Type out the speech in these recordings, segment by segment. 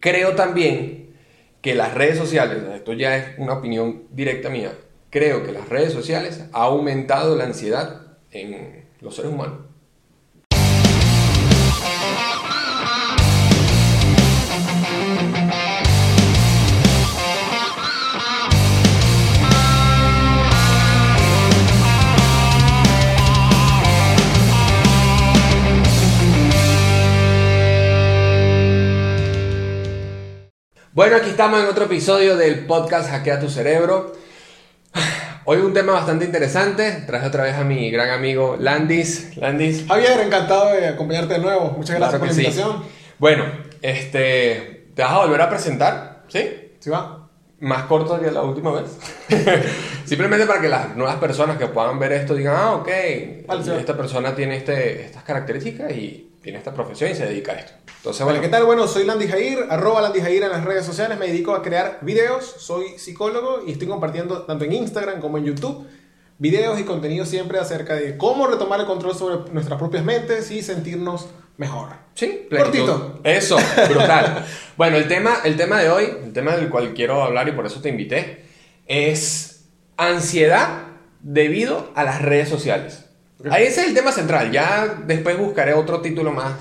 Creo también que las redes sociales, esto ya es una opinión directa mía, creo que las redes sociales ha aumentado la ansiedad en los seres humanos. Bueno, aquí estamos en otro episodio del podcast Hackea tu cerebro. Hoy un tema bastante interesante. Traje otra vez a mi gran amigo Landis. Landis. Javier, encantado de acompañarte de nuevo. Muchas gracias Claro por la sí. invitación. Bueno, este, ¿te vas a volver a presentar? ¿Sí? ¿Sí va? Más corto que la última vez. Simplemente para que las nuevas personas que puedan ver esto digan, ah, ok, Vale, sí. esta persona tiene este, estas características y tiene esta profesión y se dedica a esto. Entonces, Bueno, ¿qué tal? Bueno, soy Landy Jair, arroba Landy Jair en las redes sociales. Me dedico a crear videos, soy psicólogo y estoy compartiendo tanto en Instagram como en YouTube videos y contenido siempre acerca de cómo retomar el control sobre nuestras propias mentes y sentirnos mejor. Sí, Cortito. Eso, brutal. bueno, el tema, el tema de hoy, el tema del cual quiero hablar y por eso te invité, es ansiedad debido a las redes sociales. Ahí ese es el tema central. Ya después buscaré otro título más,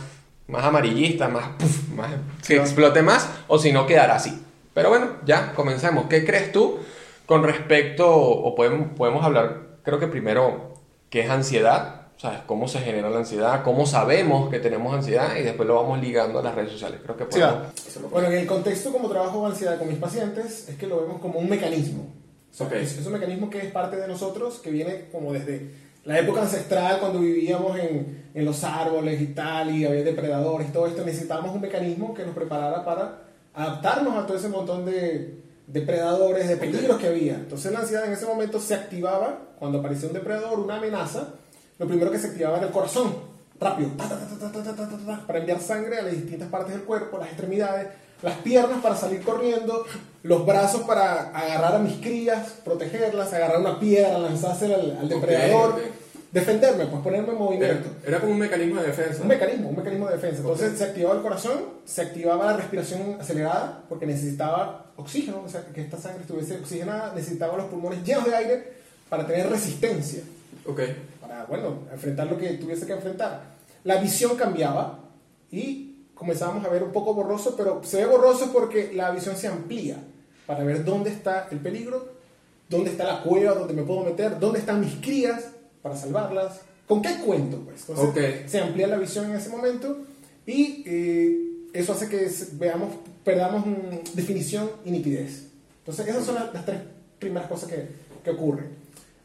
más amarillista, más, puf, más que Sí. explote más, o si no quedará así. Pero bueno, ya comencemos. ¿Qué crees tú con respecto, o podemos, podemos hablar, creo que primero, qué es ansiedad? ¿Sabes? ¿Cómo se genera la ansiedad? ¿Cómo sabemos que tenemos ansiedad? Y después lo vamos ligando a las redes sociales. Creo que Sí, podemos hacerlo. Bueno, en el contexto como trabajo ansiedad con mis pacientes es que lo vemos como un mecanismo. O sea, Ok. es, es un mecanismo que es parte de nosotros, que viene como desde la época ancestral, cuando vivíamos en, en los árboles y tal, y había depredadores, todo esto, necesitábamos un mecanismo que nos preparara para adaptarnos a todo ese montón de depredadores, de peligros que había. Entonces la ansiedad en ese momento se activaba, cuando aparecía un depredador, una amenaza, lo primero que se activaba era el corazón, rápido, para enviar sangre a las distintas partes del cuerpo, las extremidades, las piernas para salir corriendo, los brazos para agarrar a mis crías, protegerlas, agarrar una piedra, lanzársela al, al depredador. Okay, okay defenderme, pues ponerme en movimiento. Era como un mecanismo de defensa. Un mecanismo, un mecanismo de defensa. Entonces se activaba el corazón, se activaba la respiración acelerada porque necesitaba oxígeno, o sea, que esta sangre estuviese oxigenada, necesitaba los pulmones llenos de aire para tener resistencia, Ok. para, bueno, enfrentar lo que tuviese que enfrentar. La visión cambiaba y comenzábamos a ver un poco borroso, pero se ve borroso porque la visión se amplía para ver dónde está el peligro, dónde está la cueva donde me puedo meter, dónde están mis crías para salvarlas, con qué cuento, pues. Entonces, Ok. se amplía la visión en ese momento y eh, eso hace que veamos, perdamos mm, definición y nitidez. Entonces, esas son las, las tres primeras cosas que, que ocurren.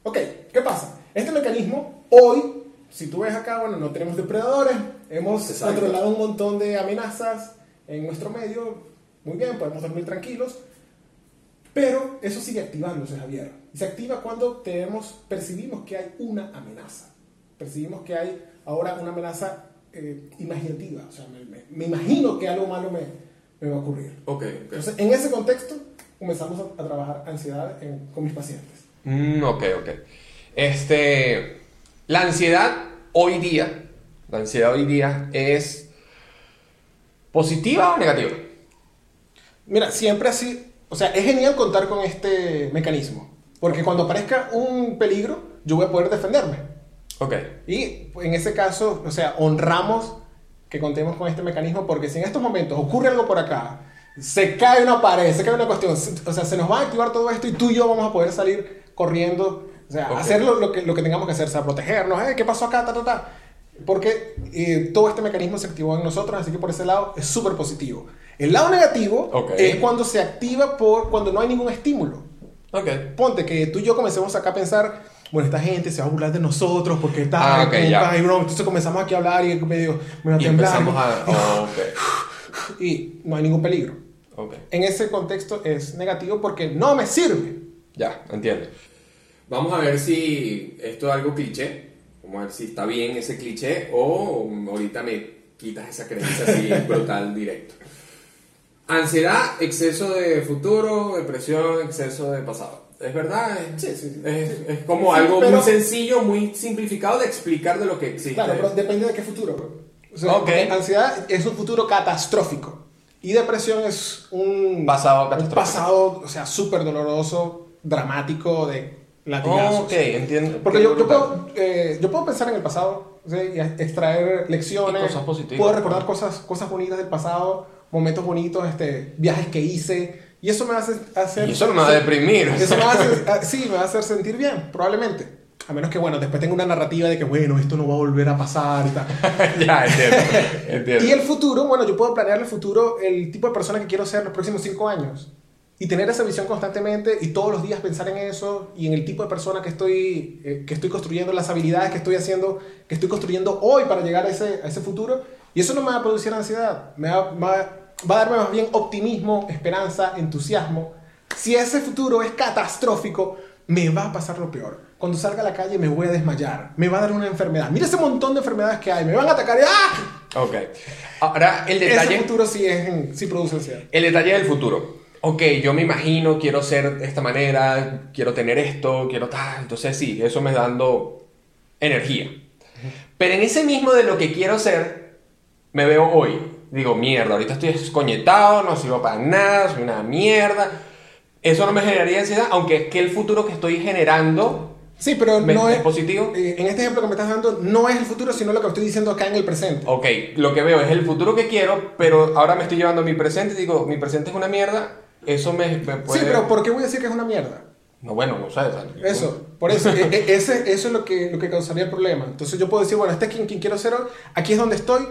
Ok, ¿qué pasa? Este mecanismo, hoy, si tú ves acá, bueno, no tenemos depredadores, hemos Exacto. controlado un montón de amenazas en nuestro medio, muy bien, podemos dormir tranquilos, pero eso sigue activándose, Javier. Y se activa cuando tenemos, percibimos que hay una amenaza. Percibimos que hay ahora una amenaza eh, imaginativa. O sea, me, me- me imagino que algo malo me, me va a ocurrir. Ok, ok. Entonces, en ese contexto, comenzamos a, a trabajar ansiedad en- con mis pacientes. Mm, ok, ok. Este, la ansiedad hoy día, la ansiedad hoy día es positiva o negativa. Mira, siempre así, o sea, es genial contar con este mecanismo. Porque cuando aparezca un peligro, yo voy a poder defenderme. Ok. Y en ese caso, o sea, honramos que contemos con este mecanismo porque si en estos momentos ocurre algo por acá, se cae una pared, se cae una cuestión, o sea, se nos va a activar todo esto y tú y yo vamos a poder salir corriendo, o sea, Ok. hacer lo, lo que, lo que tengamos que hacer, o sea, protegernos, "Eh, ¿qué pasó acá? Ta, ta, ta. Porque eh, todo este mecanismo se activó en nosotros, así que por ese lado es súper positivo. El lado negativo Ok. es cuando se activa por cuando no hay ningún estímulo. Ok. Ponte que tú y yo comencemos acá a pensar, bueno, esta gente se va a burlar de nosotros porque está, Ah, ok, ya. y broma. Entonces comenzamos aquí a hablar y medio me va a Y temblar. empezamos a... oh, ok. Y no hay ningún peligro. Ok. En ese contexto es negativo porque no me sirve. Ya, entiendo. Vamos a ver si esto es algo cliché. Vamos a ver si está bien ese cliché o ahorita me quitas esa creencia así brutal directo. Ansiedad, exceso de futuro, depresión, exceso de pasado. ¿Es verdad? Es, Sí, sí, sí. es, es como algo pero- muy sencillo, muy simplificado de explicar de lo que existe. Claro, pero depende de qué futuro. bro. O sea, Ok. porque ansiedad es un futuro catastrófico. Y depresión es un Pasado un catastrófico. pasado, o sea, súper doloroso, dramático, de latigazos. Ok, entiendo. Porque yo, yo, puedo, eh, yo puedo pensar en el pasado ¿sí? y extraer lecciones. Y cosas positivas. Puedo recordar cosas, cosas bonitas del pasado, momentos bonitos, este, viajes que hice. Y eso me a hacer... Y eso no me va a deprimir. Eso me hacer, ah, sí, me va a hacer sentir bien, probablemente. A menos que, bueno, después tenga una narrativa de que, bueno, esto no va a volver a pasar y tal. ya, entiendo. entiendo. Y el futuro, bueno, yo puedo planear el futuro, el tipo de persona que quiero ser los próximos cinco años. Y tener esa visión constantemente y todos los días pensar en eso y en el tipo de persona que estoy, eh, que estoy construyendo, las habilidades que estoy haciendo, que estoy construyendo hoy para llegar a ese, a ese futuro. Y eso no me va a producir ansiedad, me va, va- va a darme más bien optimismo, esperanza, entusiasmo. Si ese futuro es catastrófico, me va a pasar lo peor. Cuando salga a la calle me voy a desmayar, me va a dar una enfermedad. Mira ese montón de enfermedades que hay, me van a atacar y ¡ah! Ok. Ahora, el Ese detalle, futuro sí, es, sí produce ansiedad. el detalle del futuro. Ok, yo me imagino, quiero ser de esta manera, quiero tener esto, quiero tal. Entonces sí, eso me está dando energía. Pero en ese mismo de lo que quiero ser, me veo hoy. Digo, mierda, ahorita estoy escoñetado, no sirvo para nada, soy una mierda. Eso no me generaría ansiedad, aunque es que el futuro que estoy generando Sí, pero no es es... positivo. eh, En este ejemplo que me estás dando, no es el futuro, sino lo que estoy diciendo acá en el presente. Ok, lo que veo es el futuro que quiero, pero ahora me estoy llevando a mi presente y digo, mi presente es una mierda, eso me, me puede... Sí, pero ¿por qué voy a decir que es una mierda? No, bueno, no sé. o sea, Eso, por eso, e- e- ese, eso es lo que, lo que causaría el problema. Entonces yo puedo decir, bueno, este es quien, quien quiero ser hoy, aquí es donde estoy.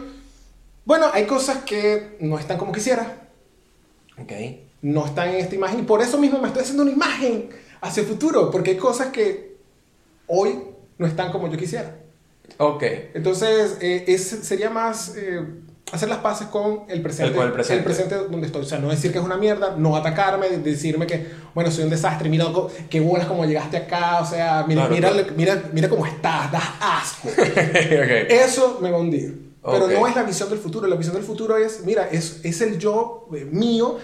Bueno, hay cosas que no están como quisiera, Ok. no están en esta imagen, y por eso mismo me estoy haciendo una imagen hacia el futuro, porque hay cosas que hoy no están como yo quisiera. Ok. Entonces, eh, es, sería más eh, hacer las paces con el presente. El- con el presente. donde estoy. O sea, no decir que es una mierda, no atacarme, de- decirme que, bueno, soy un desastre, mira qué bolas como llegaste acá, o sea, mira, mira, mira, mira cómo estás, das asco. ok. Eso me va a hundir. Pero Ok. no es la visión del futuro. La visión del futuro es, mira, es, es el yo eh, mío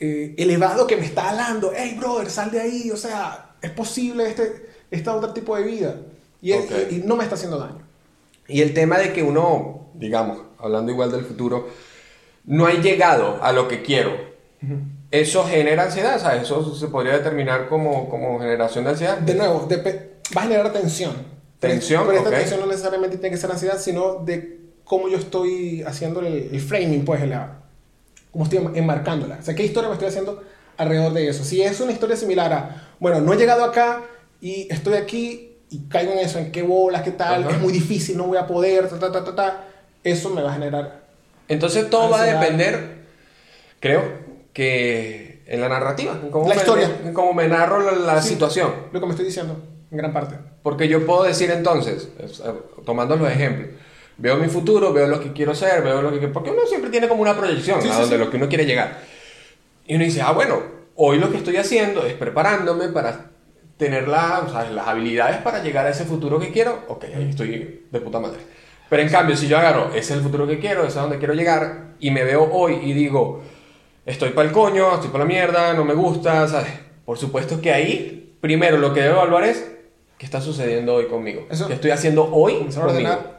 eh, elevado que me está hablando. Hey, brother, sal de ahí. O sea, es posible este, este otro tipo de vida. Y, es- Ok. y- y no me está haciendo daño. Y el tema de que uno, digamos, hablando igual del futuro, no hay llegado a lo que quiero. Eso genera ansiedad, ¿sabes? Eso se podría determinar como, como generación de ansiedad. De nuevo, depe- va a generar tensión. Tensión, Pero esta ok. tensión no necesariamente tiene que ser ansiedad, sino de cómo yo estoy haciendo el, el framing, pues, la, cómo estoy enmarcándola. O sea, qué historia me estoy haciendo alrededor de eso. Si es una historia similar a, bueno, no he llegado acá y estoy aquí y caigo en eso, en qué bolas, qué tal, Ajá. es muy difícil, no voy a poder, ta, ta, ta, ta, ta, eso me va a generar. Entonces todo va a Ansiedad. depender, creo, que en la narrativa, en cómo La me, historia. en cómo me narro la, la Sí. situación. Lo que me estoy diciendo, en gran parte. Porque yo puedo decir entonces, es, eh, tomando los ejemplos, veo mi futuro, veo lo que quiero ser, veo lo que... Porque uno siempre tiene como una proyección Sí, a sí, donde sí. lo que uno quiere llegar. Y uno dice, ah, bueno, hoy lo que estoy haciendo es preparándome para tener la- o sea, las habilidades para llegar a ese futuro que quiero. Ok, ahí estoy de puta madre. Pero en cambio, si yo agarro, ese es el futuro que quiero, ese es a donde quiero llegar, y me veo hoy y digo, estoy para el coño, estoy para la mierda, no me gusta, ¿sabes? Por supuesto que ahí, primero lo que debo evaluar es, ¿qué está sucediendo hoy conmigo? Eso. ¿Qué estoy haciendo hoy Comenzar a ordenar.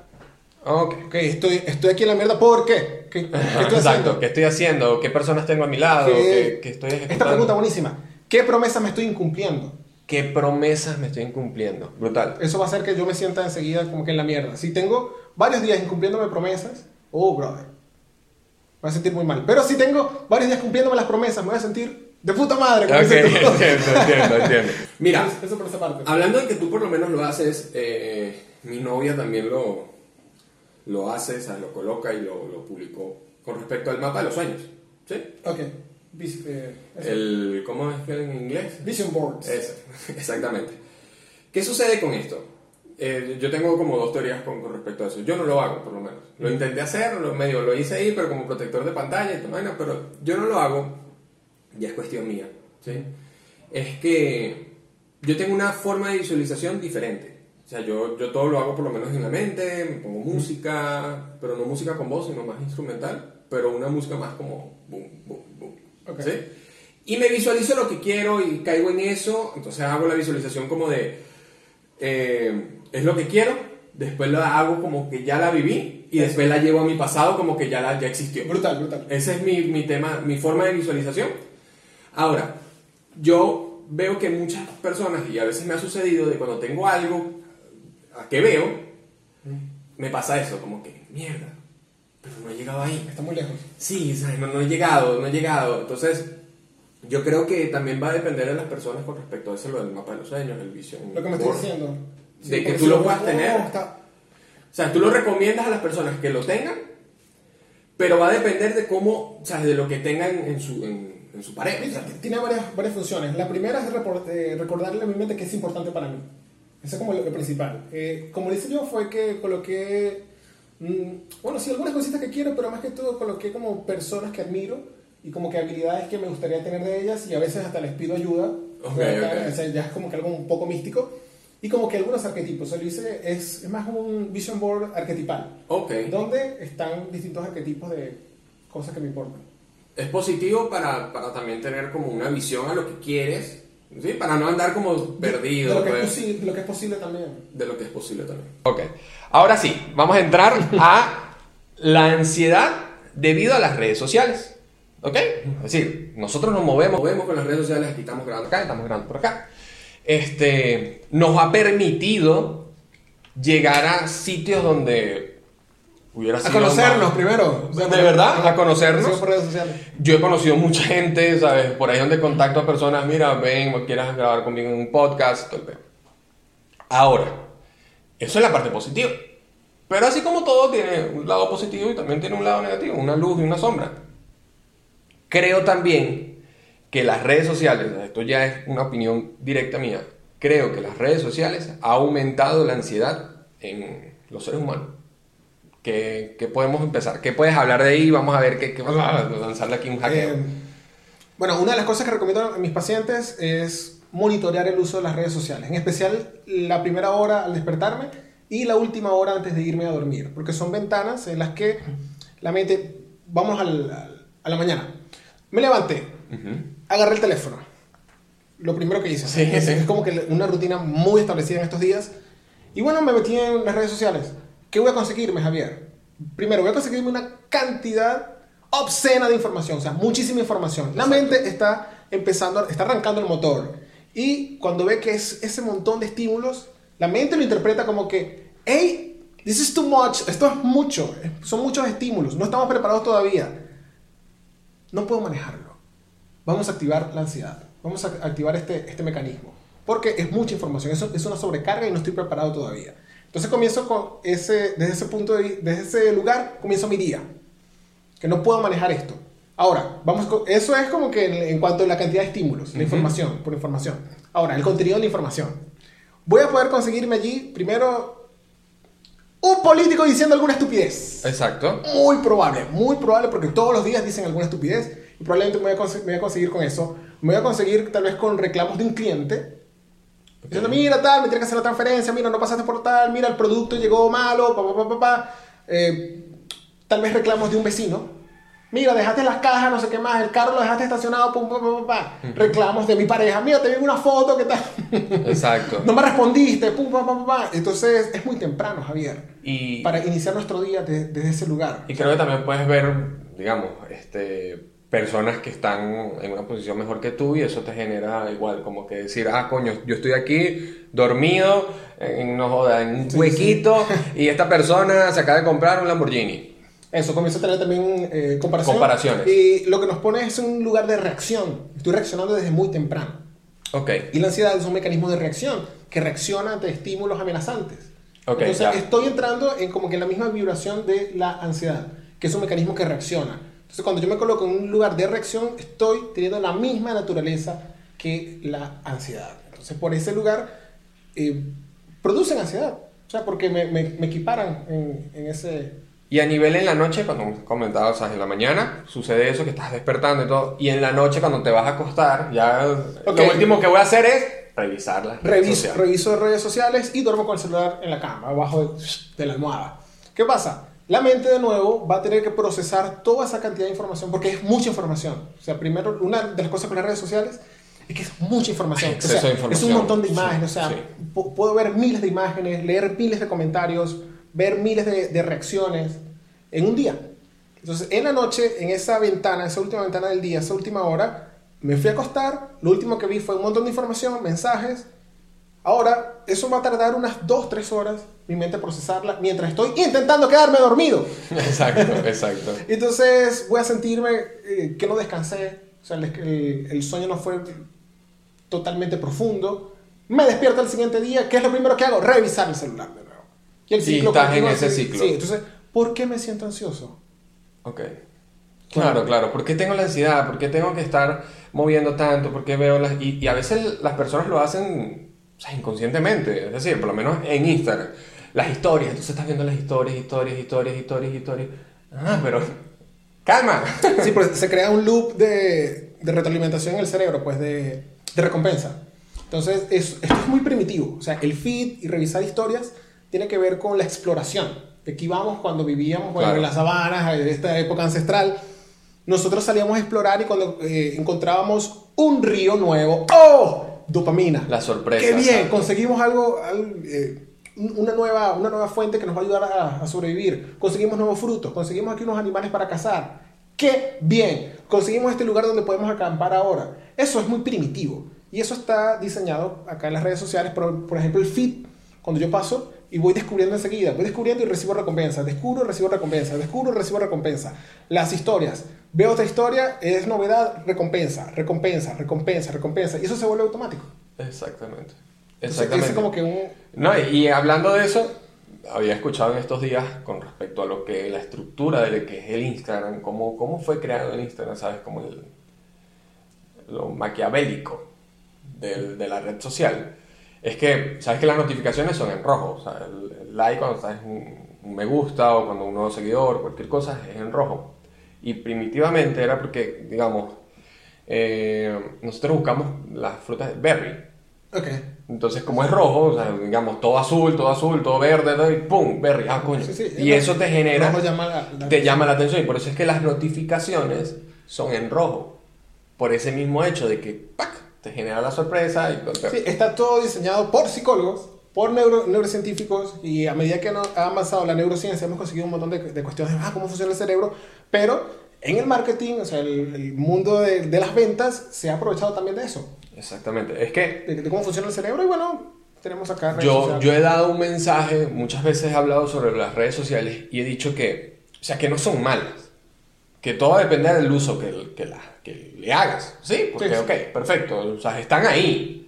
Ok. Ok, estoy, estoy aquí en la mierda, ¿por qué? ¿Qué, qué estoy Exacto, haciendo? ¿qué estoy haciendo? ¿Qué personas tengo a mi lado? ¿Qué- ¿Qué, qué estoy Esta pregunta buenísima. ¿Qué promesas me estoy incumpliendo? ¿Qué promesas me estoy incumpliendo? Brutal. Eso va a hacer que yo me sienta enseguida como que en la mierda. Si tengo varios días incumpliéndome promesas, oh, brother, me voy a sentir muy mal. Pero si tengo varios días cumpliéndome las promesas, me voy a sentir de puta madre. como Ok, dices tú. entiendo, entiendo, entiendo. Mira, Eso- eso por esa parte. hablando de que tú por lo menos lo haces, eh, mi novia también lo, lo hace, o sea, lo coloca y lo, lo publicó con respecto al mapa de los sueños. ¿Sí? Ok. Vis- eh. El, ¿Cómo es que en inglés? Vision boards. Eso, exactamente. ¿Qué sucede con esto? Eh, yo tengo como dos teorías con, con respecto a eso. Yo no lo hago, por lo menos. Lo intenté hacer, lo, medio lo hice ahí, pero como protector de pantalla y todo, bueno, pero yo no lo hago, ya es cuestión mía, ¿sí? Es que yo tengo una forma de visualización diferente. O sea, yo, yo todo lo hago por lo menos en la mente, me pongo música, pero no música con voz, sino más instrumental, pero una música más como boom, boom, boom. Ok. ¿sí? Y me visualizo lo que quiero y caigo en eso, entonces hago la visualización como de, eh, es lo que quiero, después la hago como que ya la viví y después la llevo a mi pasado como que ya, la, ya existió. Brutal, brutal. Ese es mi, mi tema, mi forma de visualización. Ahora, yo veo que muchas personas, y a veces me ha sucedido de cuando tengo algo que veo, me pasa eso, como que, mierda, pero no he llegado ahí. Está muy lejos. Sí. No, no he llegado, no he llegado. Entonces, yo creo que también va a depender de las personas con respecto a eso, lo del mapa de los sueños, el vision. Lo que me estás diciendo. De que tú lo puedas tener. está- O sea, tú lo recomiendas a las personas que lo tengan, pero va a depender de cómo, o sea, de lo que tengan en su, en, en su pared. Tiene varias, varias funciones. La primera es eh, recordarle a mi mente que es importante para mí. Eso es como lo, lo principal. Eh, como lo hice yo fue que coloqué, mm, bueno, sí, algunas cositas que quiero, pero más que todo coloqué como personas que admiro y como que habilidades que me gustaría tener de ellas y a veces hasta les pido ayuda. Ok, ¿verdad? ok. O sea, ya es como que algo un poco místico. Y como que algunos arquetipos. O sea, lo hice, es, es más un vision board arquetipal, Ok. donde están distintos arquetipos de cosas que me importan. Es positivo para, para también tener como una visión a lo que quieres, ¿sí? Para no andar como perdido. De lo, que es pues, posible, de lo que es posible también. de lo que es posible también. Ok. Ahora sí, vamos a entrar a la ansiedad debido a las redes sociales. ¿Ok? Es decir, nosotros nos movemos, movemos con las redes sociales, aquí estamos grabando acá, estamos grabando por acá. Este, nos ha permitido llegar a sitios donde hubiera A conocernos primero. ¿De verdad? ¿A conocernos? Sí, por redes sociales. Yo he conocido mucha gente, ¿sabes? Por ahí donde contacto a personas, mira, ven, quieras grabar conmigo en un podcast, todo el pedo. Ahora, eso es la parte positiva. Pero así como todo tiene un lado positivo y también tiene un lado negativo, una luz y una sombra. Creo también que las redes sociales, esto ya es una opinión directa mía, creo que las redes sociales ha aumentado la ansiedad en los seres humanos. ¿Qué, qué podemos empezar? ¿Qué puedes hablar de ahí? Vamos a ver qué, qué vamos a lanzarle aquí un hackeo. Eh, bueno, una de las cosas que recomiendo a mis pacientes es monitorear el uso de las redes sociales, en especial la primera hora al despertarme y la última hora antes de irme a dormir, porque son ventanas en las que la mente, vamos al- a la mañana, me levanté, Ujú. agarré el teléfono. Lo primero que hice. Sí, es, sí. es como que una rutina muy establecida en estos días. Y bueno, me metí en las redes sociales. ¿Qué voy a conseguirme, Javier? Primero, voy a conseguirme una cantidad obscena de información, o sea, muchísima información. La mente está empezando, está arrancando el motor. Y cuando ve que es ese montón de estímulos, la mente lo interpreta como que, hey, this is too much, esto es mucho, son muchos estímulos, no estamos preparados todavía no puedo manejarlo. Vamos a activar la ansiedad. Vamos a activar este, este mecanismo. Porque es mucha información, eso es una sobrecarga y no estoy preparado todavía. Entonces comienzo con ese, desde ese punto de desde ese lugar, comienzo mi día. Que no puedo manejar esto. Ahora, vamos con- eso es como que en, en cuanto a la cantidad de estímulos, la información, por información. Ahora, el contenido de la información. Voy a poder conseguirme allí, primero, un político diciendo alguna estupidez. Exacto. Muy probable, muy probable porque todos los días dicen alguna estupidez y probablemente me voy a, me voy a conseguir con eso. Me voy a conseguir tal vez con reclamos de un cliente. Diciendo, mira tal, me tiene que hacer la transferencia, mira, no pasaste por tal, mira, el producto llegó malo, pa, pa, pa, pa, pa. Eh, tal vez reclamos de un vecino. Mira, dejaste las cajas, no sé qué más, el carro lo dejaste estacionado, pum, pum, pum, pum. Reclamos de mi pareja, mira, te vi una foto, ¿qué tal? Exacto. no me respondiste, pum, pum, pum, pum. Entonces, es muy temprano, Javier, Y, para iniciar nuestro día de- desde ese lugar. y creo que también puedes ver, digamos, este, personas que están en una posición mejor que tú y eso te genera igual, como que decir, ah, coño, yo estoy aquí dormido, en, no joda, en un Sí, huequito y esta persona se acaba de comprar un Lamborghini. Eso, comienza a tener también eh, comparación. Comparaciones. Y lo que nos pone es un lugar de reacción. Estoy reaccionando desde muy temprano. Ok. Y la ansiedad es un mecanismo de reacción que reacciona ante estímulos amenazantes. Ok, Entonces ya. estoy entrando en como que en la misma vibración de la ansiedad, que es un mecanismo que reacciona. Entonces cuando yo me coloco en un lugar de reacción, estoy teniendo la misma naturaleza que la ansiedad. Entonces por ese lugar eh, producen ansiedad. O sea, porque me, me, me equiparan en, en ese... Y a nivel en la noche, cuando comentaba, o sea, en la mañana sucede eso, que estás despertando y todo, y en la noche cuando te vas a acostar, ya Ok. lo último que voy a hacer es revisarla. Reviso, reviso redes sociales y duermo con el celular en la cama, abajo de, de la almohada. ¿Qué pasa? La mente de nuevo va a tener que procesar toda esa cantidad de información porque es mucha información. O sea, primero, una de las cosas con las redes sociales es que es mucha información. O sea. Es un montón de Sí, imágenes. o sea, sí. pu- puedo ver miles de imágenes, leer miles de comentarios, ver miles de, de reacciones en un día. Entonces, en la noche, en esa ventana, esa última ventana del día, esa última hora, me fui a acostar. Lo último que vi fue un montón de información, mensajes. Ahora, eso va a tardar unas 2, 3 horas mi mente procesarla mientras estoy intentando quedarme dormido. Exacto, exacto. Entonces voy a sentirme eh, que no descansé, o sea, el, el- sueño no fue totalmente profundo. Me despierto el siguiente día, ¿qué es lo primero que hago? Revisar el celular de nuevo. Y el Y estás en ese ciclo. Sí, entonces, ¿por qué me siento ansioso? Ok. Claro, claro. ¿Por qué tengo la ansiedad? ¿Por qué tengo que estar moviendo tanto? ¿Por qué veo las... Y, y a veces las personas lo hacen o sea, inconscientemente. Es decir, por lo menos en Instagram. Las historias. Entonces estás viendo las historias, historias, historias, historias, historias. Ah, pero... ¡Calma! Sí, pues se crea un loop de, de retroalimentación en el cerebro, pues de, de recompensa. Entonces, es- esto es muy primitivo. O sea, el feed y revisar historias tiene que ver con la exploración. De aquí vamos cuando vivíamos bueno, Claro. en las sabanas, en esta época ancestral. Nosotros salíamos a explorar y cuando eh, encontrábamos un río nuevo, ¡oh! Dopamina. La sorpresa, ¡Qué bien! Conseguimos algo, al- eh, un- una, nueva, una nueva fuente que nos va a ayudar a, a sobrevivir. Conseguimos nuevos frutos, conseguimos aquí unos animales para cazar. ¡Qué bien! Conseguimos este lugar donde podemos acampar ahora. Eso es muy primitivo. Y eso está diseñado acá en las redes sociales. Por, por ejemplo, el feed, cuando yo paso y voy descubriendo enseguida, voy descubriendo y recibo recompensa, descubro y recibo recompensa, descubro y recibo recompensa. Las historias, veo otra historia, es novedad, recompensa, recompensa, recompensa, recompensa. Y eso se vuelve automático. Exactamente. Exactamente. ese es como que un... No, y hablando de eso, había escuchado en estos días con respecto a lo que la estructura de lo que es el Instagram, cómo, cómo fue creado el Instagram, ¿sabes? Como el, lo maquiavélico del- de la red social. Es que, ¿sabes que las notificaciones son en rojo? O sea, el, like cuando estás un, un me gusta o cuando un nuevo seguidor, cualquier cosa, es en rojo. Y primitivamente era porque, digamos, eh, nosotros buscamos las frutas de berry. Ok. Entonces, como es rojo, o sea, digamos, todo azul, todo azul, todo verde, todo, y ¡pum! Berry, ah, coño. Sí, sí. y eso te genera, llama la- la- te llama la atención. Y por eso es que las notificaciones son en rojo. Por ese mismo hecho de que, ¡pac! Te genera la sorpresa y pues, Sí, está todo diseñado por psicólogos, por neuro- neurocientíficos y a medida que ha avanzado la neurociencia hemos conseguido un montón de, de cuestiones de ah, cómo funciona el cerebro, pero en el marketing, o sea, el, el mundo de, de las ventas se ha aprovechado también de eso, Exactamente. Es que de, de cómo funciona el cerebro y bueno, tenemos acá yo, yo he dado un mensaje, muchas veces he hablado sobre las redes sociales y he dicho que, o sea, que no son malas. Que todo depende del uso que, que, la- que le hagas. Sí, porque, Sí, sí. ok, perfecto. O sea, están ahí.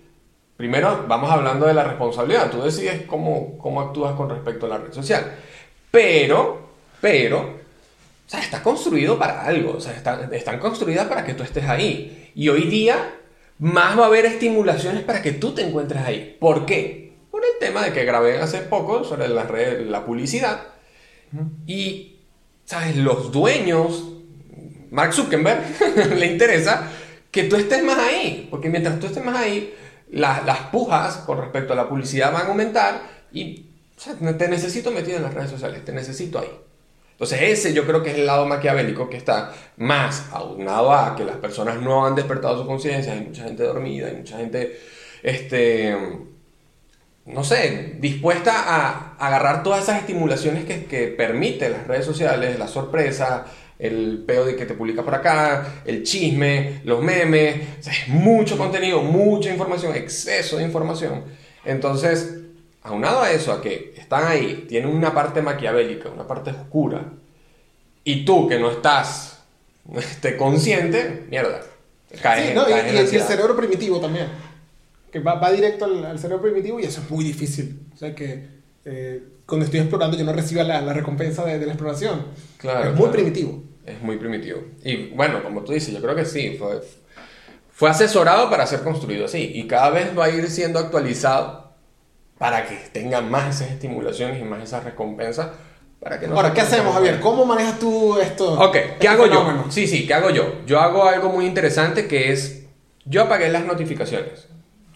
Primero, vamos hablando de la responsabilidad. Tú decides cómo, cómo actúas con respecto a la red social. Pero, pero, o sea, está construido para algo. O sea, están, están construidas para que tú estés ahí. Y hoy día, más va a haber estimulaciones para que tú te encuentres ahí. ¿Por qué? Por el tema de que grabé hace poco sobre las redes, la publicidad. Y, ¿sabes? Los dueños, Mark Zuckerberg, le interesa que tú estés más ahí. Porque mientras tú estés más ahí, la- las pujas con respecto a la publicidad van a aumentar y te necesito metido en las redes sociales, te necesito ahí. Entonces ese yo creo que es el lado maquiavélico que está más aunado a que las personas no han despertado su conciencia, hay mucha gente dormida, hay mucha gente, este, no sé, dispuesta a agarrar todas esas estimulaciones que, que permiten las redes sociales, la sorpresa, el peo de que te publica por acá, el chisme, los memes, o sea, es mucho contenido, mucha información, exceso de información. Entonces, aunado a eso, a que están ahí, tienen una parte maquiavélica, una parte oscura, y tú que no estás este, consciente, mierda, caes, Sí, en- no, y, caes en y el- y el cerebro primitivo también. Que va, va directo al, al cerebro primitivo y eso es muy difícil. O sea que eh, cuando estoy explorando yo no recibo la, la recompensa de, de la exploración. Claro, es muy claro. primitivo. Es muy primitivo. Y bueno, como tú dices, yo creo que sí, fue, fue asesorado para ser construido así. Y cada vez va a ir siendo actualizado para que tenga más esas estimulaciones y más esas recompensas. Para que Ahora, ¿qué hacemos, Javier? ¿Cómo manejas tú esto? Ok, ¿qué este hago yo? fenómeno? Sí, sí, ¿qué hago yo? Yo hago algo muy interesante que es, yo apagué las notificaciones.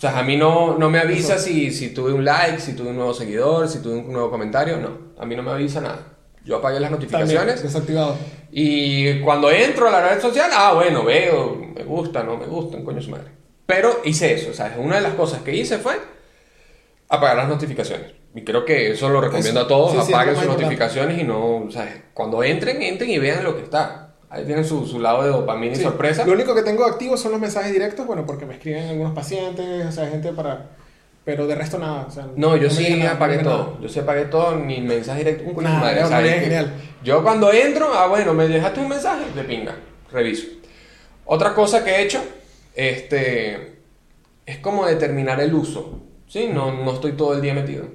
O sea, a mí no, no me avisa si, si tuve un like, si tuve un nuevo seguidor, si tuve un nuevo comentario, no. A mí no me avisa nada. Yo apagué las También, notificaciones. desactivado. Y cuando entro a la red social, ah, bueno, veo, me gusta, no me gusta, coño su madre. Pero hice eso, ¿sabes? Una de las cosas que hice fue apagar las notificaciones. Y creo que eso lo recomiendo Eso. a todos, Sí, apaguen sus notificaciones y no, ¿sabes? Cuando entren, entren y vean lo que está. Ahí tienen su, su lado de dopamina y sorpresa. Lo único que tengo activo son los mensajes directos, bueno, porque me escriben algunos pacientes, o sea, gente para... Pero de resto nada, o sea... No, yo sí nada, apagué no todo. nada. Yo sí apagué todo, ni mensaje directo. Un Nada, madre, no, ¿sabes? es Que genial. Yo cuando entro, ah, bueno, me dejaste un mensaje, de pinga, reviso. Otra cosa que he hecho, este, es como determinar el uso. ¿Sí? No, no estoy todo el día metido.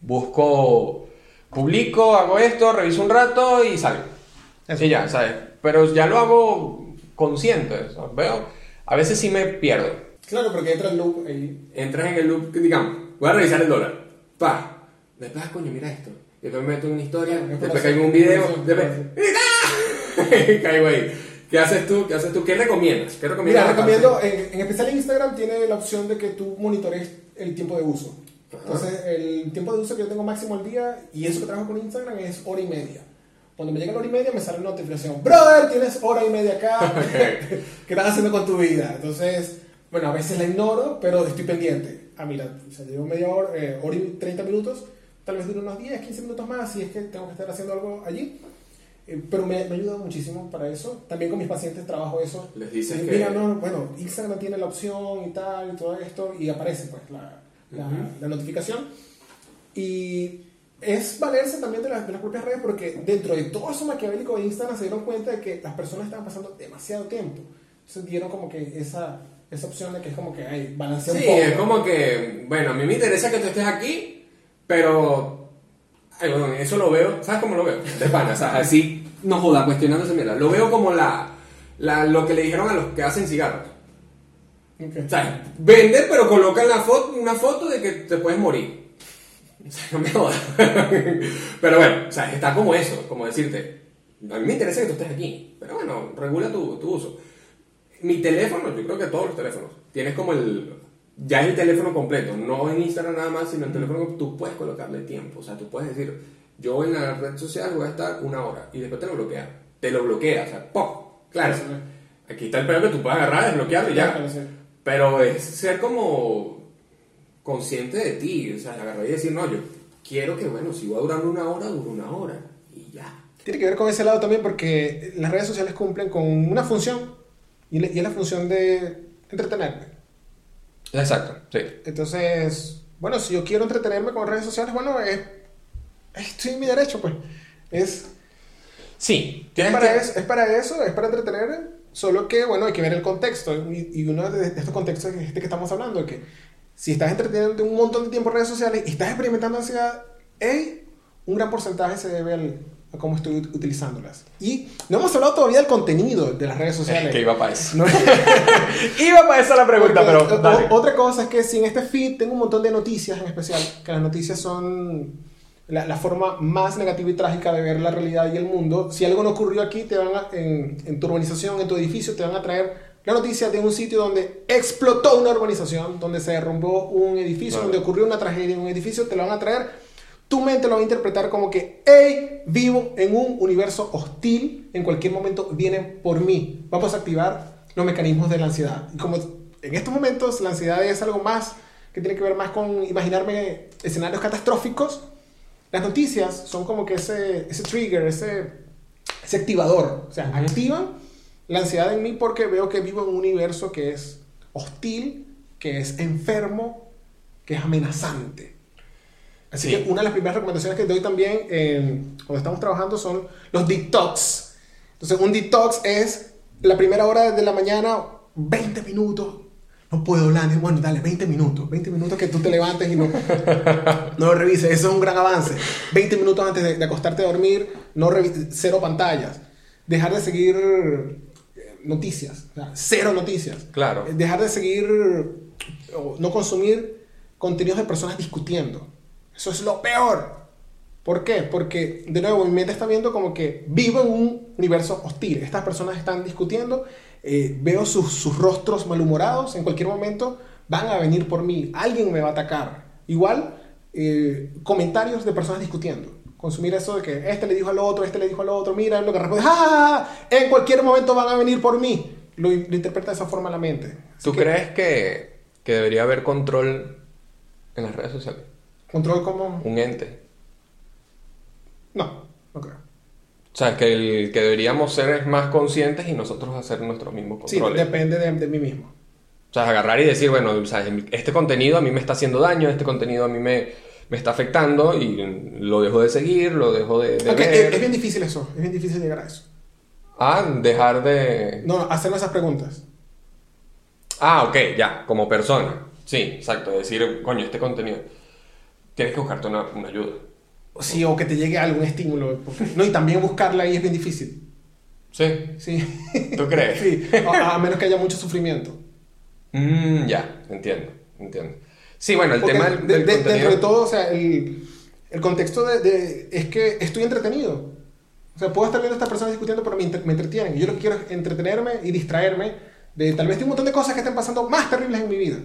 Busco, publico, hago esto, reviso un rato y salgo. Eso. Y ya, ¿sabes? Pero ya lo hago consciente. ¿sabes? Veo, a veces sí me pierdo. Claro, porque entra el loop ahí. Entras en el loop, digamos, voy a revisar el dólar. Pa, después, coño, mira esto. Y después me meto en una historia, Es después caigo en un video, después, caigo ahí. ¿Qué haces tú? ¿Qué haces tú? ¿Qué recomiendas? ¿Qué recomiendas? Mira, recomiendo, en, en especial en Instagram tiene la opción de que tú monitores el tiempo de uso. Ajá. Entonces, el tiempo de uso que yo tengo máximo al día, y eso que trabajo con Instagram, es hora y media. Cuando me llega la hora y media me sale una notificación, brother, tienes hora y media acá, ¿qué estás haciendo con tu vida? Entonces, bueno, a veces la ignoro, pero estoy pendiente. Ah, mira, o sea, llevo media hora, eh, hora y 30 minutos, tal vez dure unos 10, 15 minutos más, si es que tengo que estar haciendo algo allí. Eh, pero me, me ha ayudado muchísimo para eso. También con mis pacientes trabajo eso. Les dices que- Mira, no, bueno, Instagram tiene la opción y tal, y todo esto, y aparece pues la, la, Ujú. la notificación. Y es valerse también de las, de las propias redes, porque dentro de todo eso maquiavélico de Instagram se dieron cuenta de que las personas estaban pasando demasiado tiempo. Entonces dieron como que esa, esa opción de que es como que, ay, balancea un Sí, poco. es como que, bueno, a mí me interesa que tú estés aquí, pero. Ay, bueno, eso lo veo, ¿sabes cómo lo veo? De pana, o sea, así, no joda, cuestionándose, mierda. Lo veo como la, la, lo que le dijeron a los que hacen cigarros. Ok. O sea, vende, pero colocan la foto, una foto de que te puedes morir. O sea, no me jodas. pero bueno, o sea, está como eso, como decirte, a mí me interesa que tú estés aquí, pero bueno, regula tu, tu uso. Mi teléfono, yo creo que todos los teléfonos, tienes como el, ya es el teléfono completo, no en Instagram nada más, sino el teléfono, tú puedes colocarle tiempo, o sea, tú puedes decir, yo en la red social voy a estar una hora y después te lo bloquea, te lo bloquea, o sea, ¡pum! Claro, Sí, sí. aquí está el pedo que tú puedes agarrar, desbloquearlo y ya. Sí. Pero es ser como consciente de ti, o sea, agarrar y decir, no, yo quiero que, bueno, si va a durar una hora, dura una hora y ya. Tiene que ver con ese lado también porque las redes sociales cumplen con una función y le- y es la función de entretenerme. Exacto, sí. Entonces, bueno, si yo quiero entretenerme con redes sociales, bueno, es, estoy en mi derecho, pues. Es, Sí, es, para que- eso, es para eso, es para entretener, solo que, bueno, hay que ver el contexto. Y, y uno de estos contextos es este que estamos hablando, que si estás entreteniendo un montón de tiempo en redes sociales y estás experimentando ansiedad, hey, un gran porcentaje se debe al, a cómo estoy ut- utilizándolas. Y no hemos hablado todavía del contenido de las redes sociales. Es que iba para eso. No- iba para esa la pregunta, Porque, pero dale. otra cosa es que si en este feed tengo un montón de noticias en especial, que las noticias son la, la forma más negativa y trágica de ver la realidad y el mundo. Si algo no ocurrió aquí, te van a- en, en tu urbanización, en tu edificio, te van a traer la noticia de un sitio donde explotó una urbanización, donde se derrumbó un edificio, donde ocurrió una tragedia en un edificio, te lo van a traer. Tu mente lo va a interpretar como que, hey, vivo en un universo hostil, en cualquier momento vienen por mí. Vamos a activar los mecanismos de la ansiedad. Y como en estos momentos la ansiedad es algo más que tiene que ver más con imaginarme escenarios catastróficos, las noticias son como que ese, ese trigger, ese, ese activador. O sea, activan la ansiedad en mí porque veo que vivo en un universo que es hostil, que es enfermo, que es amenazante. Así Sí. que una de las primeras recomendaciones que doy también eh, cuando estamos trabajando son los detox. Entonces, un detox es la primera hora de la mañana, 20 minutos. No puedo hablar, bueno, dale, 20 minutos. 20 minutos que tú te levantes y no, no lo revises. Eso es un gran avance. 20 minutos antes de, de acostarte a dormir, no cero pantallas. Dejar de seguir noticias, o sea, cero noticias. Claro. Eh, Dejar de seguir o no consumir contenidos de personas discutiendo. Eso es lo peor. ¿Por qué? Porque, de nuevo, mi mente está viendo como que vivo en un universo hostil. Estas personas están discutiendo, eh, veo sus, sus rostros malhumorados, en cualquier momento van a venir por mí, alguien me va a atacar. Igual, eh, comentarios de personas discutiendo. Consumir eso de que este le dijo al otro, este le dijo al otro, mira lo que responde, ¡Ja, ja, ja! en cualquier momento van a venir por mí. lo, lo interpreta de esa forma la mente. Así ¿Tú que, crees que, que debería haber control en las redes sociales? Control como... Un ente. No, no creo. O sea, que, el, que deberíamos ser más conscientes y nosotros hacer nuestros mismos Sí, controles. depende de, de mí mismo. O sea, agarrar y decir, bueno, o sea, este contenido a mí me está haciendo daño, este contenido a mí me, me está afectando y lo dejo de seguir, lo dejo de, de ver. es, es bien difícil eso, es bien difícil llegar a eso. Ah, dejar de... No, no, hacerme esas preguntas. Ah, ok, ya, como persona. Sí, exacto. Decir, coño, este contenido. Tienes que buscarte una, una ayuda. Sí, o que te llegue algún estímulo. porque- no, y también buscarla ahí es bien difícil. Sí. Sí. ¿Tú crees? Sí, a, a menos que haya mucho sufrimiento. Mm, ya, entiendo, entiendo. Sí, bueno, el Porque tema del, de- del de- contenido... dentro de todo, o sea, el, el contexto de, de- es que estoy entretenido. O sea, puedo estar viendo a estas personas discutiendo, pero me, entre- me entretienen. Y yo lo que quiero es entretenerme y distraerme de tal vez de un montón de cosas que estén pasando más terribles en mi vida.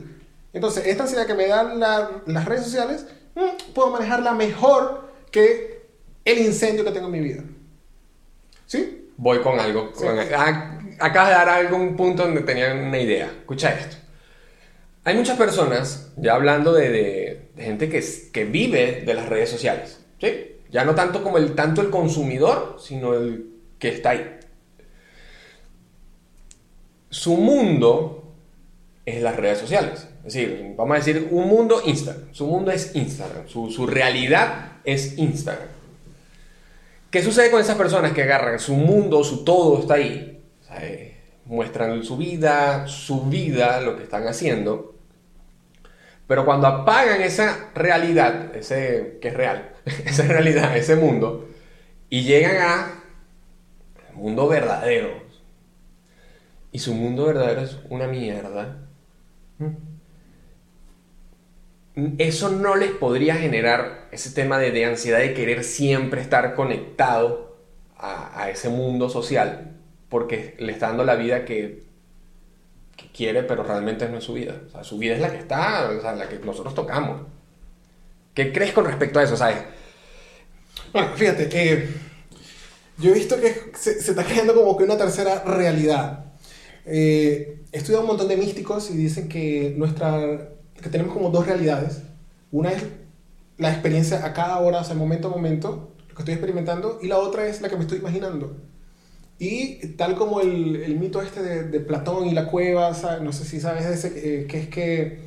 Entonces, esta ansiedad que me dan la- las redes sociales, mm, puedo manejarla mejor que el incendio que tengo en mi vida. ¿Sí? Voy con algo. Sí. con- ah, acabas de dar algún punto donde tenía una idea. Escucha esto. Hay muchas personas, ya hablando de, gente que, vive de las redes sociales. Ya no tanto como el, tanto el consumidor, sino el que está ahí. Su mundo es las redes sociales. Es decir, vamos a decir un mundo Instagram. Su mundo es Instagram. Su, realidad es Instagram. ¿Qué sucede con esas personas que agarran su mundo, su todo está ahí? Eh, muestran su vida, su vida, lo que están haciendo. Pero cuando apagan esa realidad, ese que es real, esa realidad, ese mundo, y llegan a mundo verdadero, y su mundo verdadero es una mierda, eso no les podría generar ese tema de, de ansiedad de querer siempre estar conectado a, a ese mundo social, porque le está dando la vida que, que quiere, pero realmente no es su vida. Su vida es la que está, o la que nosotros tocamos. ¿Qué crees con respecto a eso? ¿Sabes? Bueno, fíjate, eh, yo he visto que se, se está creando como que una tercera realidad. Eh, he estudiado un montón de místicos y dicen que nuestra que tenemos como dos realidades. Una es la experiencia a cada hora, o sea, momento a momento, lo que estoy experimentando, y la otra es la que me estoy imaginando. Y tal como el, el mito este de, de Platón y la cueva, ¿sabes? no sé si sabes de ese, eh, que es que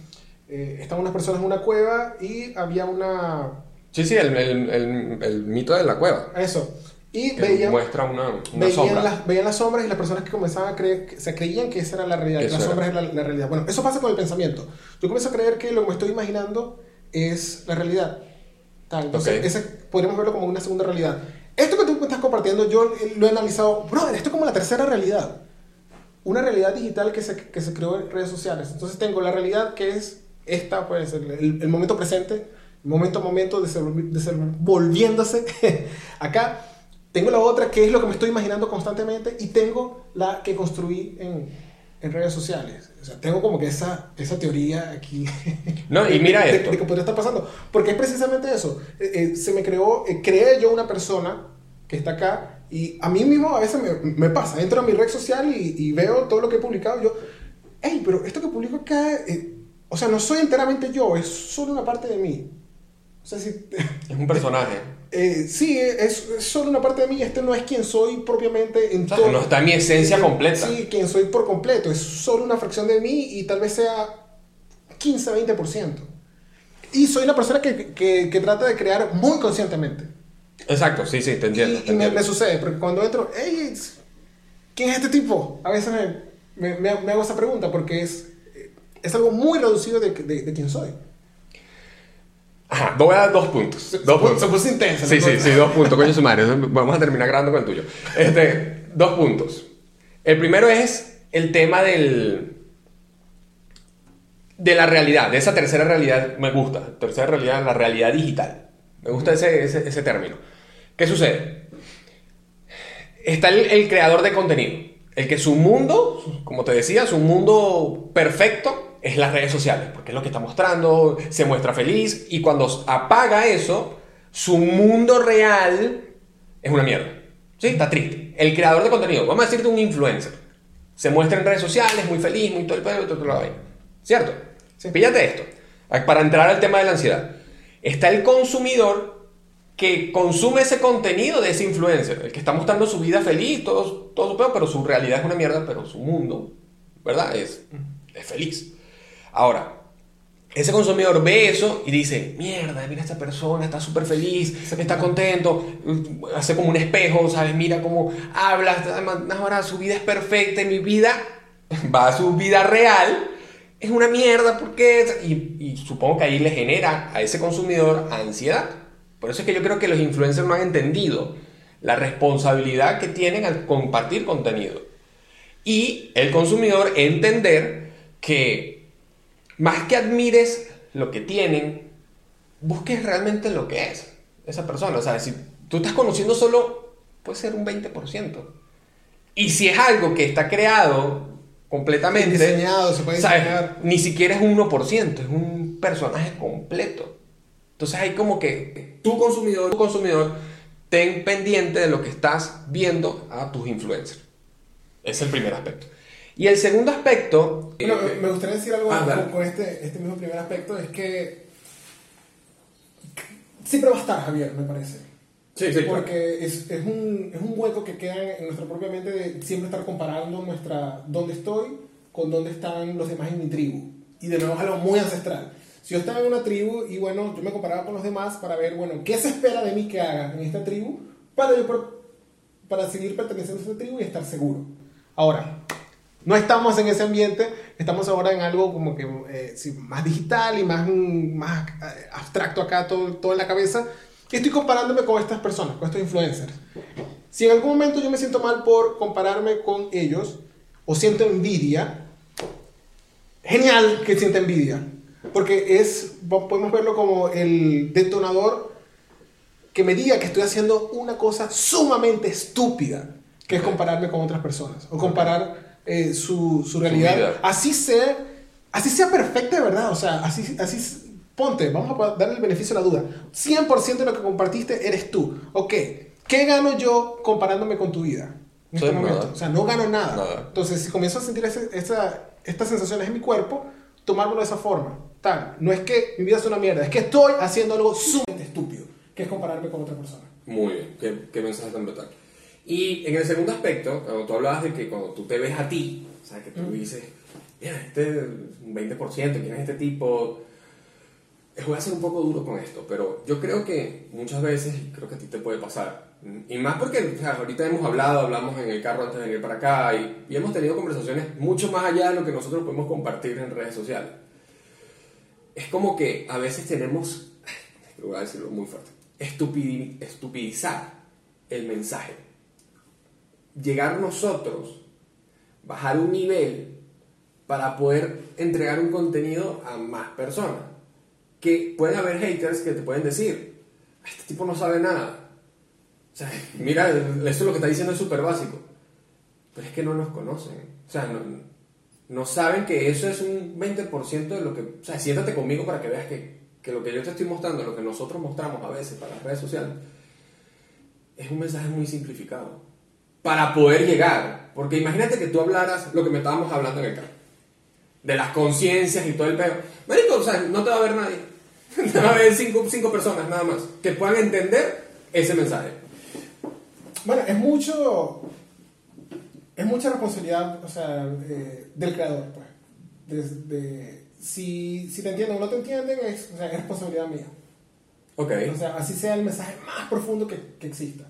eh, estaban unas personas en una cueva y había una... Sí, sí, el, el- el- mito de la cueva. Eso. Y veían, muestra una, una veían, sombra. las, veían las sombras y las personas que comenzaban a creer, que se creían que esa era la realidad, Que las sombras eran la, la realidad. Bueno, eso pasa con el pensamiento. Yo comienzo a creer que lo que me estoy imaginando es la realidad. Tal. Entonces, Ok. ese, podríamos verlo como una segunda realidad. Esto que tú compartiendo, yo lo he analizado, brother, esto es como la tercera realidad. Una realidad digital que se, que se creó en redes sociales. Entonces tengo la realidad que es esta, pues, el, el- momento presente, momento a momento desenvolvi- desenvolviéndose acá. Tengo la otra que es lo que me estoy imaginando constantemente y tengo la que construí en, en redes sociales. O sea, tengo como que esa, esa teoría aquí. No, y mira de, esto. de que podría estar pasando. Porque es precisamente eso. Eh, eh, se me creó, eh, creé yo una persona que está acá y a mí mismo a veces me, me pasa. Entro a mi red social y, y veo todo lo que he publicado. Yo, hey, pero esto que publico acá, eh, o sea, no soy enteramente yo, es solo una parte de mí. O sea, si, Es un personaje. eh, sí, es, es solo una parte de mí. Este no es quien soy propiamente en O sea, todo. no está mi esencia Eh, completa. Sí, quien soy por completo. Es solo una fracción de mí y tal vez sea 15, 20%. Y soy una persona que, que, que trata de crear muy conscientemente. Exacto, sí, sí, te entiendo. y te me, sucede, porque cuando entro, hey, ¿quién es este tipo? A veces me, me, me- hago esa pregunta porque es, es algo muy reducido de, de, de quién soy. Ajá, voy a dar dos puntos. Dos se, puntos. se puso intensa. Sí, sí, sí, dos puntos, coño su madre. Vamos a terminar grabando con el tuyo. Este, dos puntos. El primero es el tema del. de la realidad, de esa tercera realidad. Me gusta. Tercera realidad, la realidad digital. Me gusta ese, ese, ese término. ¿Qué sucede? Está el, el creador de contenido. El que su mundo, como te decía, su mundo perfecto es las redes sociales, porque es lo que está mostrando, se muestra feliz y cuando apaga eso, su mundo real es una mierda. ¿Sí? Está triste. El creador de contenido, vamos a decirte un influencer. Se muestra en redes sociales, muy feliz, muy todo el pedo, todo, todo, ¿Cierto? Píllate esto. Para entrar al tema de la ansiedad. Está el consumidor que consume ese contenido de ese influencer, el que está mostrando su vida feliz, todo, todo su pedo, pero su realidad es una mierda, pero su mundo, ¿verdad? Es, es feliz. Ahora, ese consumidor ve eso y dice, mierda, mira esta persona, está súper feliz, está contento, hace como un espejo, ¿sabes? Mira cómo habla, ahora su vida es perfecta y mi vida va a su vida real, es una mierda, ¿por qué? Y, y supongo que ahí le genera a ese consumidor ansiedad. Por eso es que yo creo que los influencers no han entendido la responsabilidad que tienen al compartir contenido. Y el consumidor entender que más que admires lo que tienen, busques realmente lo que es esa persona. O sea, si tú estás conociendo solo, puede ser un 20%. Y si es algo que está creado completamente, diseñado, se puede ni siquiera es un 1%, es un personaje completo. Entonces hay como que tú consumidor, tu consumidor, ten pendiente de lo que estás viendo a tus influencers. Es el primer aspecto. Y el segundo aspecto... Bueno, me gustaría decir algo ah, con, este, este mismo primer aspecto, es que siempre va a estar, Javier, me parece. Sí, sí, Porque es, es, un, es un hueco que queda en nuestra propia mente de siempre estar comparando nuestra dónde estoy con dónde están los demás en mi tribu. Y de nuevo es algo muy ancestral. Si yo estaba en una tribu y bueno, yo me comparaba con los demás para ver, bueno, qué se espera de mí que haga en esta tribu para yo para seguir perteneciendo a esta tribu y estar seguro. Ahora, no estamos en ese ambiente, estamos ahora en algo como que eh, más digital y más, más eh, abstracto acá, todo, todo en la cabeza. Estoy comparándome con estas personas, con estos influencers. Si en algún momento yo me siento mal por compararme con ellos o siento envidia, genial que sienta envidia, porque es, podemos verlo como el detonador que me diga que estoy haciendo una cosa sumamente estúpida, que es compararme con otras personas o comparar eh, su, su, realidad. así sea, así sea perfecta de verdad, o sea, así, así ponte, vamos a darle el beneficio a la duda. 100% de lo que compartiste eres tú. Ok, ¿qué gano yo comparándome con tu vida? En este momento. O sea, no gano nada. Entonces, si comienzo a sentir esa, estas sensaciones en mi cuerpo, tomármelo de esa forma. Tal, no es que mi vida es una mierda, es que estoy haciendo algo sumamente estúpido, que es compararme con otra persona. Muy bien, qué, qué mensaje tan brutal. Y en el segundo aspecto, cuando tú hablabas de que cuando tú te ves a ti, o sea, que tú dices, mira, este un 20%, ¿quién es este tipo? Voy a ser un poco duro con esto, pero yo creo que muchas veces, creo que a ti te puede pasar, y más porque ahorita hemos hablado, hablamos en el carro antes de venir para acá, y hemos tenido conversaciones mucho más allá de lo que nosotros podemos compartir en redes sociales. Es como que a veces tenemos, voy a decirlo muy fuerte, estupidizar el mensaje llegar nosotros, bajar un nivel para poder entregar un contenido a más personas. Que pueden haber haters que te pueden decir, este tipo no sabe nada. O sea, mira, eso lo que está diciendo es súper básico. Pero es que no nos conocen. O sea, no, no saben que eso es un 20% de lo que... O sea, siéntate conmigo para que veas que, que lo que yo te estoy mostrando, lo que nosotros mostramos a veces para las redes sociales, es un mensaje muy simplificado para poder llegar. Porque imagínate que tú hablaras lo que me estábamos hablando en el carro. De las conciencias y todo el pedo. Marico, o sea, no te va a ver nadie. te va a ver cinco, cinco personas nada más que puedan entender ese mensaje. Bueno, es mucho. Es mucha responsabilidad, o sea, eh, del creador, pues. si, si te entienden o no te entienden, es, o sea, es responsabilidad mía. Ok. O sea, así sea el mensaje más profundo que, que exista.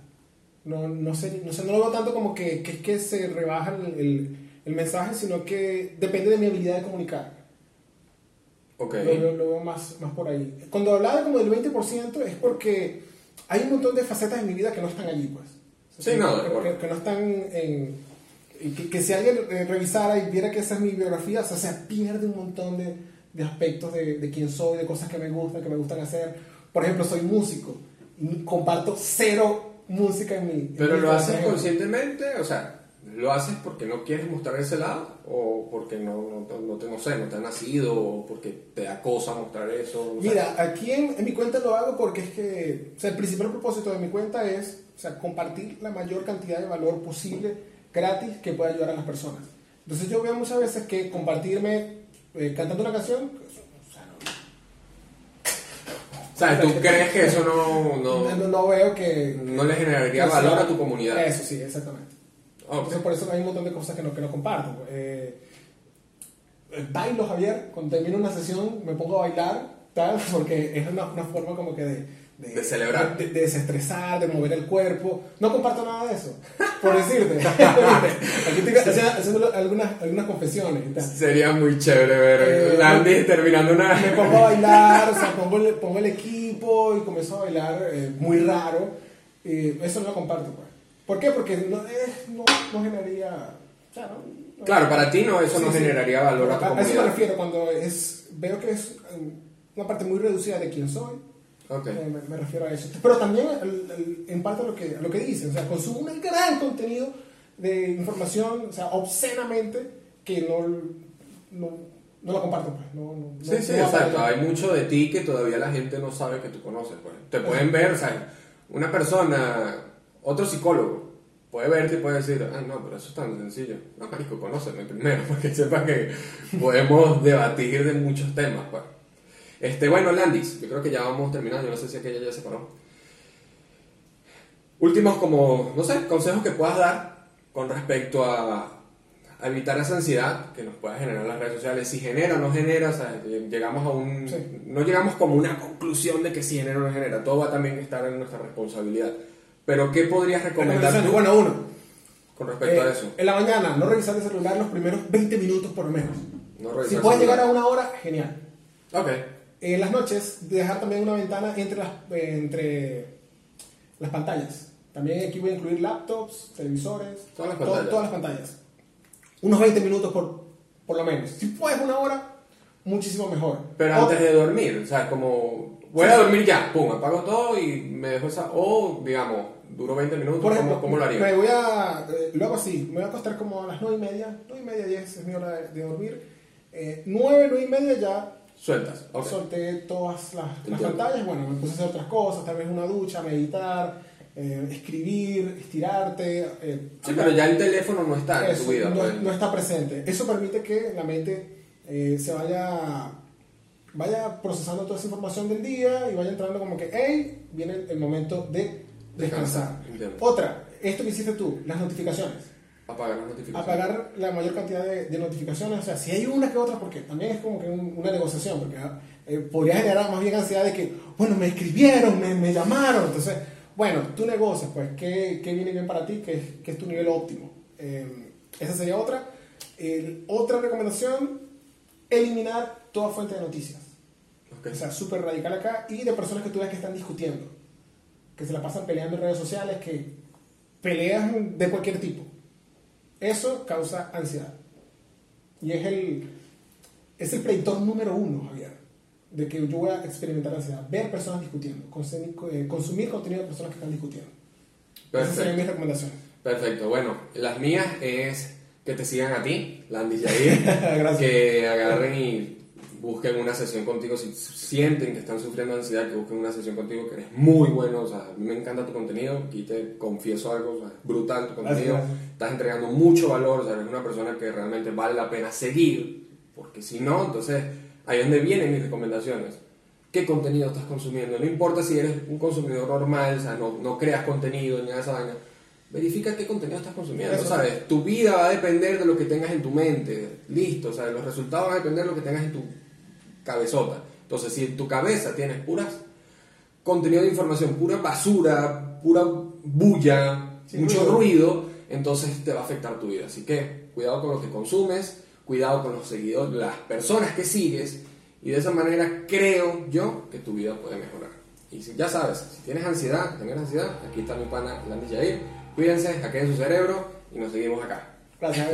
No, no, sé, no, sé, no lo veo tanto como que, que, que se rebaja el, el, mensaje, sino que depende de mi habilidad de comunicar. Okay. Lo, lo, veo más, más por ahí. Cuando hablaba como del 20% es porque hay un montón de facetas de mi vida que no están allí, pues. Sí, no, que, no están en... Que, que, si alguien eh, revisara y viera que esa es mi biografía, o sea, se pierde un montón de, de aspectos de, de, quién soy, de cosas que me gustan, que me gustan hacer. Por ejemplo, soy músico. Comparto cero música en mi... Pero lo haces conscientemente, o sea, ¿lo haces porque no quieres mostrar ese lado? ¿O porque no, no, no, te, no sé, no te ha nacido? ¿O porque te da cosa mostrar eso? Mira, aquí en, en, mi cuenta lo hago porque es que, o sea, el principal propósito de mi cuenta es, o sea, compartir la mayor cantidad de valor posible gratis que pueda ayudar a las personas. Entonces yo veo muchas veces que compartirme eh, cantando una canción, o sea, O sea, ¿tú crees que eso no, no, no, no- no veo que... no le generaría valor a tu comunidad? Eso sí, exactamente. Entonces por eso hay un montón de cosas que no, que no comparto. Eh, bailo, Javier, cuando termino una sesión me pongo a bailar, tal, porque es una, una forma como que de... De celebrar. De, de desestresar, de mover el cuerpo. No comparto nada de eso, por decirte. Aquí estoy haciendo, haciendo algunas, algunas confesiones y tal. Sería muy chévere ver Eh, Landy terminando una... Me pongo a bailar, o sea, pongo el, pongo el equipo y comienzo a bailar eh, muy raro. Eso no lo comparto, pues. ¿Por qué? Porque no, eh, no, no generaría... O sea, no, Claro, para ti no, eso no Sí, sí. generaría valor a tu A eso me refiero cuando es, veo que es una parte muy reducida de quién soy. Ok. Eh, me, me refiero a eso. Pero también el- el- en parte a lo que, a lo que dicen. O sea, consumo un gran contenido de información, o sea, obscenamente, que no, no, no lo comparto. Pues. No, no, Sí, no- sí, exacto. Hay mucho de ti que todavía la gente no sabe que tú conoces. Pues. Te pueden ver, o sea, una persona, otro psicólogo, puede verte y puede decir, ah, no, pero eso es tan sencillo. No, marico, conóceme primero, para que sepas que podemos debatir de muchos temas. Pues. Este, bueno, Landis, yo creo que ya vamos terminando. Yo no sé si aquella ya se paró. Últimos, como, no sé, consejos que puedas dar con respecto a, a evitar esa ansiedad que nos pueda generar las redes sociales. Si genera o no genera, sea, llegamos a un. Sí. No llegamos como una conclusión de que si genera o no genera. Todo va a también estar en nuestra responsabilidad. Pero, ¿qué podrías recomendar tú Bueno, uno. con respecto a Eh, eso? En la mañana, no revisar el celular los primeros 20 minutos por lo menos. No Si revisar puedes celular. llegar a una hora, genial. Ok. En las noches, dejar también una ventana entre las, eh, entre las pantallas. También aquí voy a incluir laptops, televisores, Todas las to- pantallas. todas las pantallas. Unos 20 minutos por, por lo menos. Si puedes una hora, muchísimo mejor. Pero antes de dormir, o sea, como. Voy Sí, a sí. dormir ya, pum, apago todo y me dejo esa. O, digamos, duro 20 minutos, Por ¿cómo, ejemplo, cómo lo haría? me voy a, eh, lo hago así, me voy a acostar como a las 9 y media, 9 y media, 10 es mi hora de, de dormir. Eh, 9, 9 y media ya Sueltas. solté todas las, las pantallas, bueno, me puse a hacer otras cosas, tal vez una ducha, meditar, eh, escribir, estirarte. eh, Sí, pero ya el teléfono no está en eso, tu vida. no, pues. no está presente. Eso permite que la mente eh, se vaya, vaya procesando toda esa información del día y vaya entrando como que, hey, viene el momento de descansar. Entiendo. Otra, esto que hiciste tú, las notificaciones. Apagar las notificaciones. Apagar la mayor cantidad de, de notificaciones, o sea, si hay una que otra, porque también es como que un- una negociación, porque eh, podría generar más bien ansiedad de que, bueno, me escribieron, me, me llamaron, entonces, bueno, tú negocias, pues, ¿qué, qué viene bien para ti? ¿Qué, qué es tu nivel óptimo? Eh, esa sería otra. Otra recomendación, eliminar toda fuente de noticias. Ok. O sea, súper radical acá, y de personas que tú ves que están discutiendo, que se la pasan peleando en redes sociales, que pelean de cualquier tipo. Eso causa ansiedad. Y es el, es el predictor número uno, Javier, de que yo voy a experimentar ansiedad. Ver personas discutiendo, consumir, eh, consumir contenido de personas que están discutiendo. Esas serían mis Perfecto. recomendaciones. Perfecto. Bueno, las mías es que te sigan a ti, Landy Jair. Gracias. que agarren y busquen una sesión contigo. Si sienten que están sufriendo ansiedad, que busquen una sesión contigo, que eres muy bueno. O sea, a mí me encanta tu contenido. Aquí te confieso algo, o sea, es brutal tu contenido. Gracias, gracias. Estás entregando mucho valor. O sea, eres una persona que realmente vale la pena seguir. Porque si no, entonces ahí es donde vienen mis recomendaciones. ¿Qué contenido estás consumiendo? No importa si eres un consumidor normal, o sea, no, no creas contenido ni nada de esa vaina. Verifica qué contenido estás consumiendo, Eso. ¿sabes? Tu vida va a depender de lo que tengas en tu mente. Listo, o sea, los resultados van a depender de lo que tengas en tu cabezota. Entonces, si en tu cabeza tienes puras contenido de información, pura basura, pura bulla, Sí, mucho ruido. ruido, entonces te va a afectar tu vida. Así que cuidado con lo que consumes, cuidado con los seguidores, las personas que sigues, y de esa manera creo yo que tu vida puede mejorar. Y si, ya sabes, si tienes ansiedad, tengas ansiedad, aquí está mi pana Landy Jair. Cuídense, hackeen su cerebro y nos seguimos acá. Gracias.